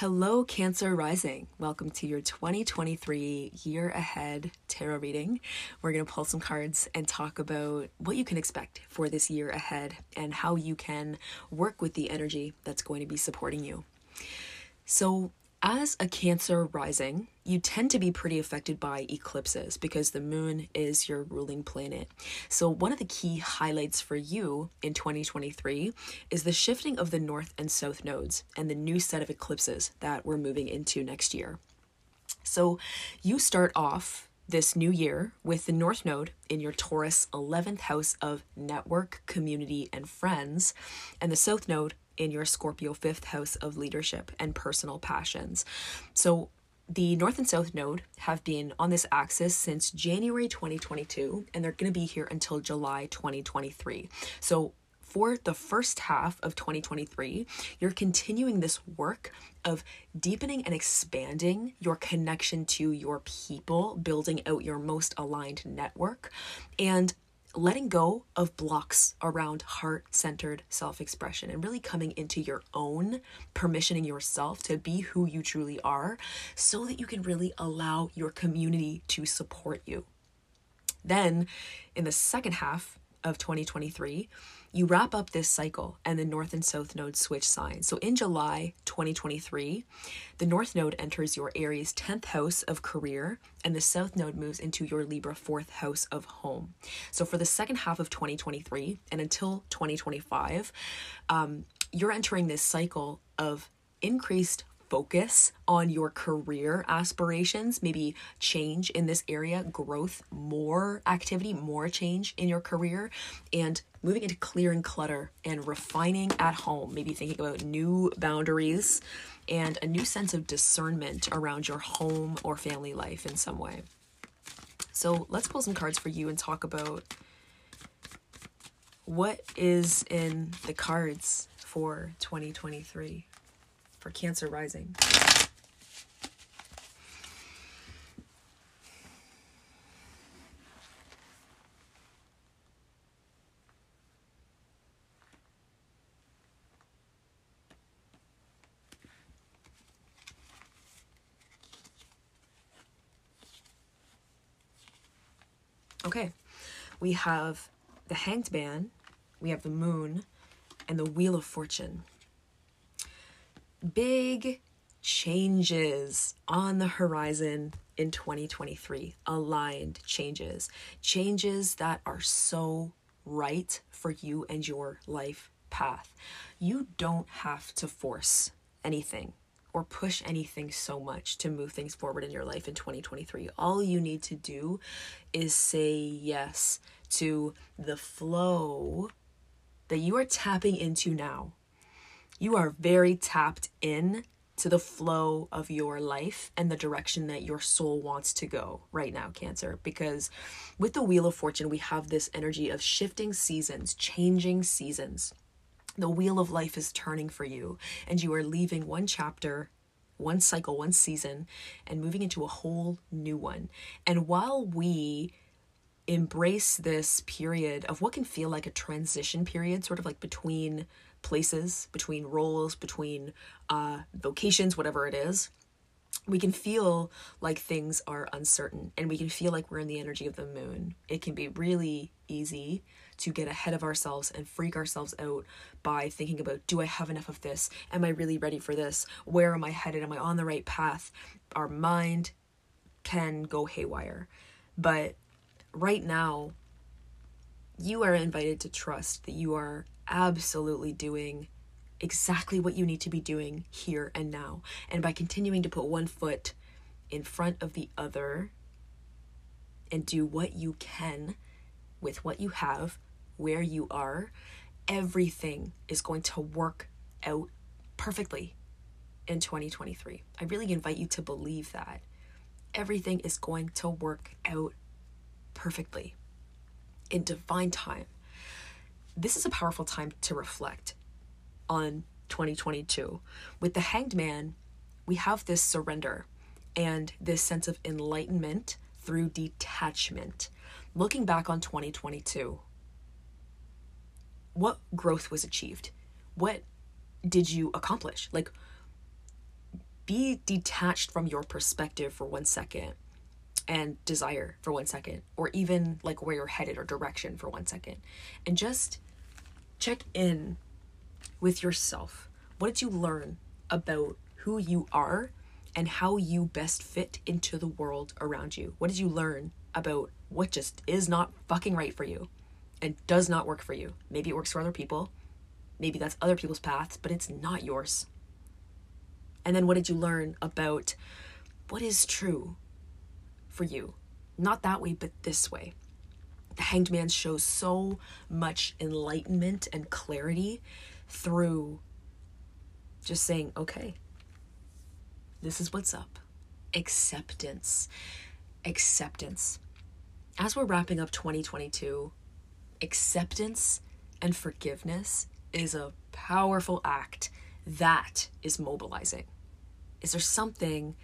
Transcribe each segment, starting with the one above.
Hello, Cancer Rising. Welcome to your 2023 year ahead tarot reading. We're going to pull some cards and talk about what you can expect for this year ahead and how you can work with the energy that's going to be supporting you. So, as a Cancer rising, you tend to be pretty affected by eclipses because the moon is your ruling planet. So, one of the key highlights for you in 2023 is the shifting of the north and south nodes and the new set of eclipses that we're moving into next year. So, you start off this new year with the North Node in your Taurus 11th house of network, community, and friends, and the South Node in your Scorpio fifth house of leadership and personal passions. So, the North and South node have been on this axis since January 2022, and they're going to be here until July 2023. So, for the first half of 2023, you're continuing this work of deepening and expanding your connection to your people, building out your most aligned network, and letting go of blocks around heart centered self expression and really coming into your own, permissioning yourself to be who you truly are so that you can really allow your community to support you. Then, in the second half of 2023, you wrap up this cycle and the north and south nodes switch signs. So in July 2023, the north node enters your Aries 10th house of career and the south node moves into your Libra 4th house of home. So for the second half of 2023 and until 2025, um, you're entering this cycle of increased focus on your career aspirations, maybe change in this area, growth, more activity, more change in your career, and moving into clearing clutter and refining at home, maybe thinking about new boundaries and a new sense of discernment around your home or family life in some way. So let's pull some cards for you and talk about what is in the cards for 2023 for Cancer Rising. Okay, we have the Hanged Man, we have the Moon, and the Wheel of Fortune big changes on the horizon in 2023. Aligned changes. Changes that are so right for you and your life path. You don't have to force anything or push anything so much to move things forward in your life in 2023. All you need to do is say yes to the flow that you are tapping into now you are very tapped in to the flow of your life and the direction that your soul wants to go right now, Cancer. Because with the Wheel of Fortune, we have this energy of shifting seasons, changing seasons. The wheel of life is turning for you, and you are leaving one chapter one cycle, one season, and moving into a whole new one. And while we embrace this period of what can feel like a transition period, sort of like between places, between roles, between uh, vocations, whatever it is, we can feel like things are uncertain and we can feel like we're in the energy of the moon. It can be really easy to get ahead of ourselves and freak ourselves out by thinking about do I have enough of this? Am I really ready for this? Where am I headed? Am I on the right path? Our mind can go haywire. But right now, you are invited to trust that you are absolutely doing exactly what you need to be doing here and now. And by continuing to put one foot in front of the other and do what you can with what you have, where you are, everything is going to work out perfectly in 2023. I really invite you to believe that. Everything is going to work out perfectly in divine time this is a powerful time to reflect on 2022. With the Hanged Man, we have this surrender and this sense of enlightenment through detachment. Looking back on 2022, what growth was achieved? What did you accomplish? Like, be detached from your perspective for one second and desire for one second, or even like where you're headed or direction for one second, and just check in with yourself. What did you learn about who you are and how you best fit into the world around you? What did you learn about what just is not fucking right for you and does not work for you? Maybe it works for other people. Maybe that's other people's paths, but it's not yours. And then what did you learn about what is true for you? Not that way, but this way. The Hanged Man shows so much enlightenment and clarity through just saying, okay, this is what's up. Acceptance. Acceptance. As we're wrapping up 2022, acceptance and forgiveness is a powerful act that is mobilizing. Is there something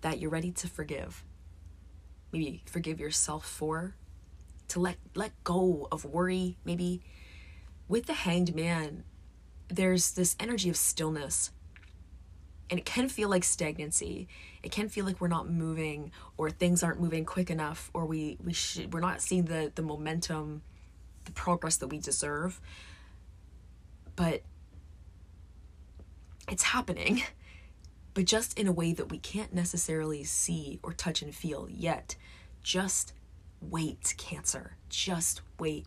that you're ready to forgive? Maybe forgive yourself for? To let let go of worry, maybe with the hanged man, there's this energy of stillness. And it can feel like stagnancy. It can feel like we're not moving or things aren't moving quick enough or we we should, we're not seeing the the momentum, the progress that we deserve. But it's happening, but just in a way that we can't necessarily see or touch and feel yet. Just wait, Cancer. Just wait.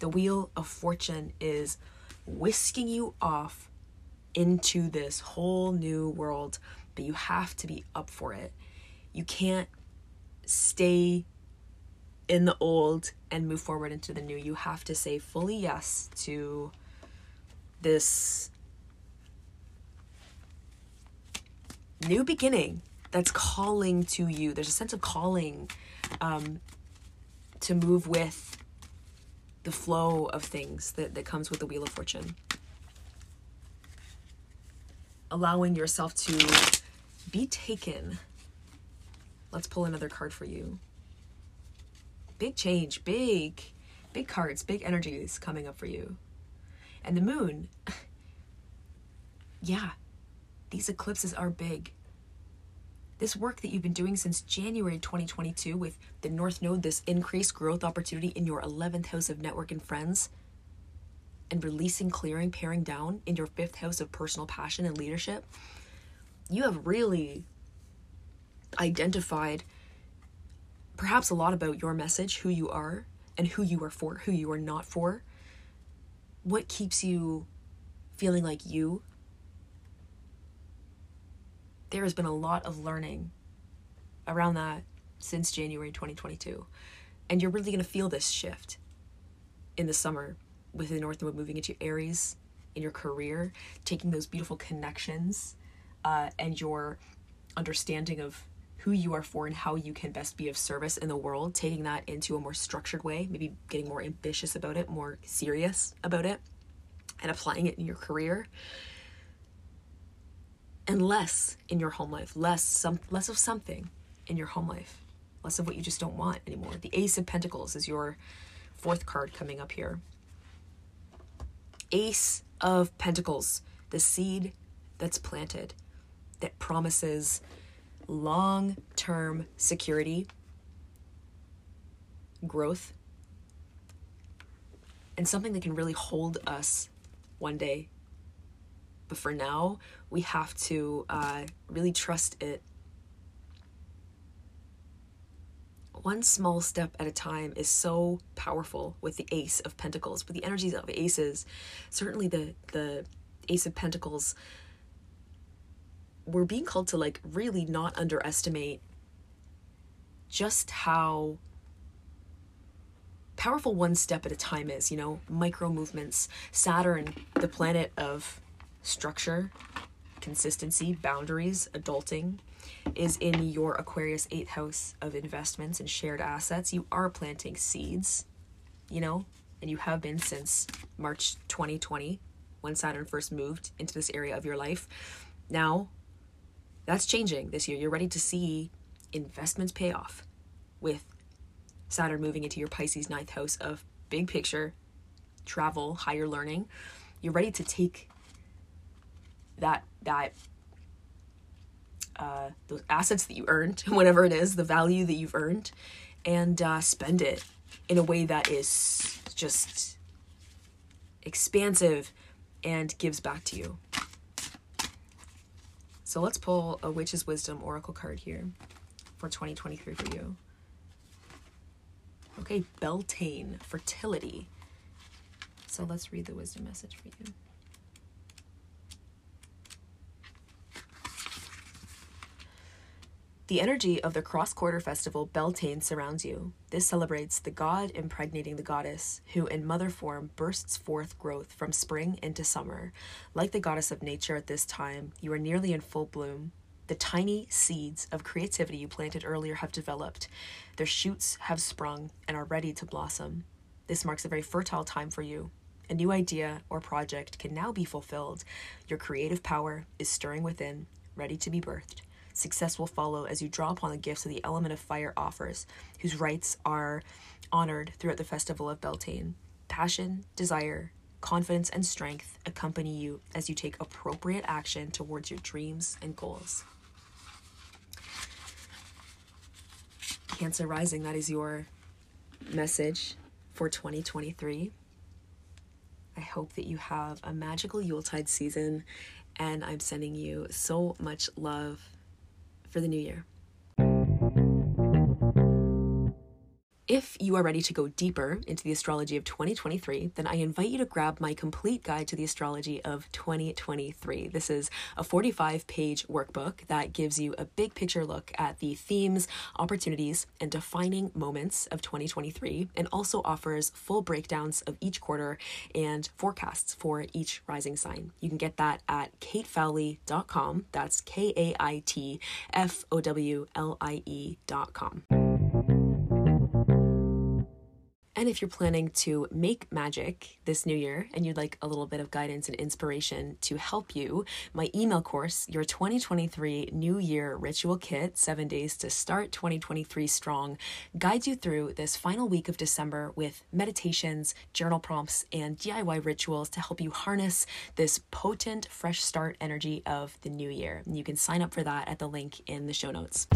The Wheel of Fortune is whisking you off into this whole new world, but you have to be up for it. You can't stay in the old and move forward into the new. You have to say fully yes to this new beginning that's calling to you. There's a sense of calling um, to move with the flow of things that, that comes with the Wheel of Fortune. Allowing yourself to be taken. Let's pull another card for you. Big change, big, big cards, big energies coming up for you. And the moon, yeah, these eclipses are big. This work that you've been doing since January 2022 with the North Node, this increased growth opportunity in your 11th house of network and friends, and releasing, clearing, paring down in your fifth house of personal passion and leadership, you have really identified perhaps a lot about your message, who you are, and who you are for, who you are not for. What keeps you feeling like you there has been a lot of learning around that since January 2022. And you're really going to feel this shift in the summer with the North Node moving into Aries in your career, taking those beautiful connections uh, and your understanding of who you are for and how you can best be of service in the world, taking that into a more structured way, maybe getting more ambitious about it, more serious about it, and applying it in your career and less in your home life, less some less of something in your home life, less of what you just don't want anymore. The Ace of Pentacles is your fourth card coming up here. Ace of Pentacles, the seed that's planted that promises long-term security, growth, and something that can really hold us one day but for now, we have to uh, really trust it. One small step at a time is so powerful with the Ace of Pentacles, with the energies of aces. Certainly, the the Ace of Pentacles. We're being called to like really not underestimate just how powerful one step at a time is, you know, micro movements. Saturn, the planet of structure, consistency, boundaries, adulting is in your Aquarius 8th house of investments and shared assets. You are planting seeds, you know, and you have been since March 2020 when Saturn first moved into this area of your life. Now, that's changing this year. You're ready to see investments pay off with Saturn moving into your Pisces ninth house of big picture, travel, higher learning. You're ready to take that that uh, those assets that you earned, whatever it is, the value that you've earned, and uh, spend it in a way that is just expansive and gives back to you. So let's pull a Witch's Wisdom Oracle card here for 2023 for you. Okay, Beltane, fertility. So let's read the wisdom message for you. The energy of the cross quarter festival Beltane surrounds you. This celebrates the god impregnating the goddess, who in mother form bursts forth growth from spring into summer. Like the goddess of nature at this time, you are nearly in full bloom. The tiny seeds of creativity you planted earlier have developed. Their shoots have sprung and are ready to blossom. This marks a very fertile time for you. A new idea or project can now be fulfilled. Your creative power is stirring within, ready to be birthed. Success will follow as you draw upon the gifts that the element of fire offers, whose rites are honored throughout the festival of Beltane. Passion, desire, confidence, and strength accompany you as you take appropriate action towards your dreams and goals. Cancer Rising, that is your message for 2023. I hope that you have a magical Yuletide season, and I'm sending you so much love for the new year. If you are ready to go deeper into the astrology of 2023, then I invite you to grab my complete guide to the astrology of 2023. This is a 45 page workbook that gives you a big picture look at the themes, opportunities, and defining moments of 2023, and also offers full breakdowns of each quarter and forecasts for each rising sign. You can get that at kaitfowlie.com. That's K A I T F O W L I E.com. And if you're planning to make magic this new year and you'd like a little bit of guidance and inspiration to help you, my email course, your 2023 New Year Ritual Kit, Seven Days to Start 2023 Strong, guides you through this final week of December with meditations, journal prompts, and DIY rituals to help you harness this potent, fresh start energy of the new year. You can sign up for that at the link in the show notes.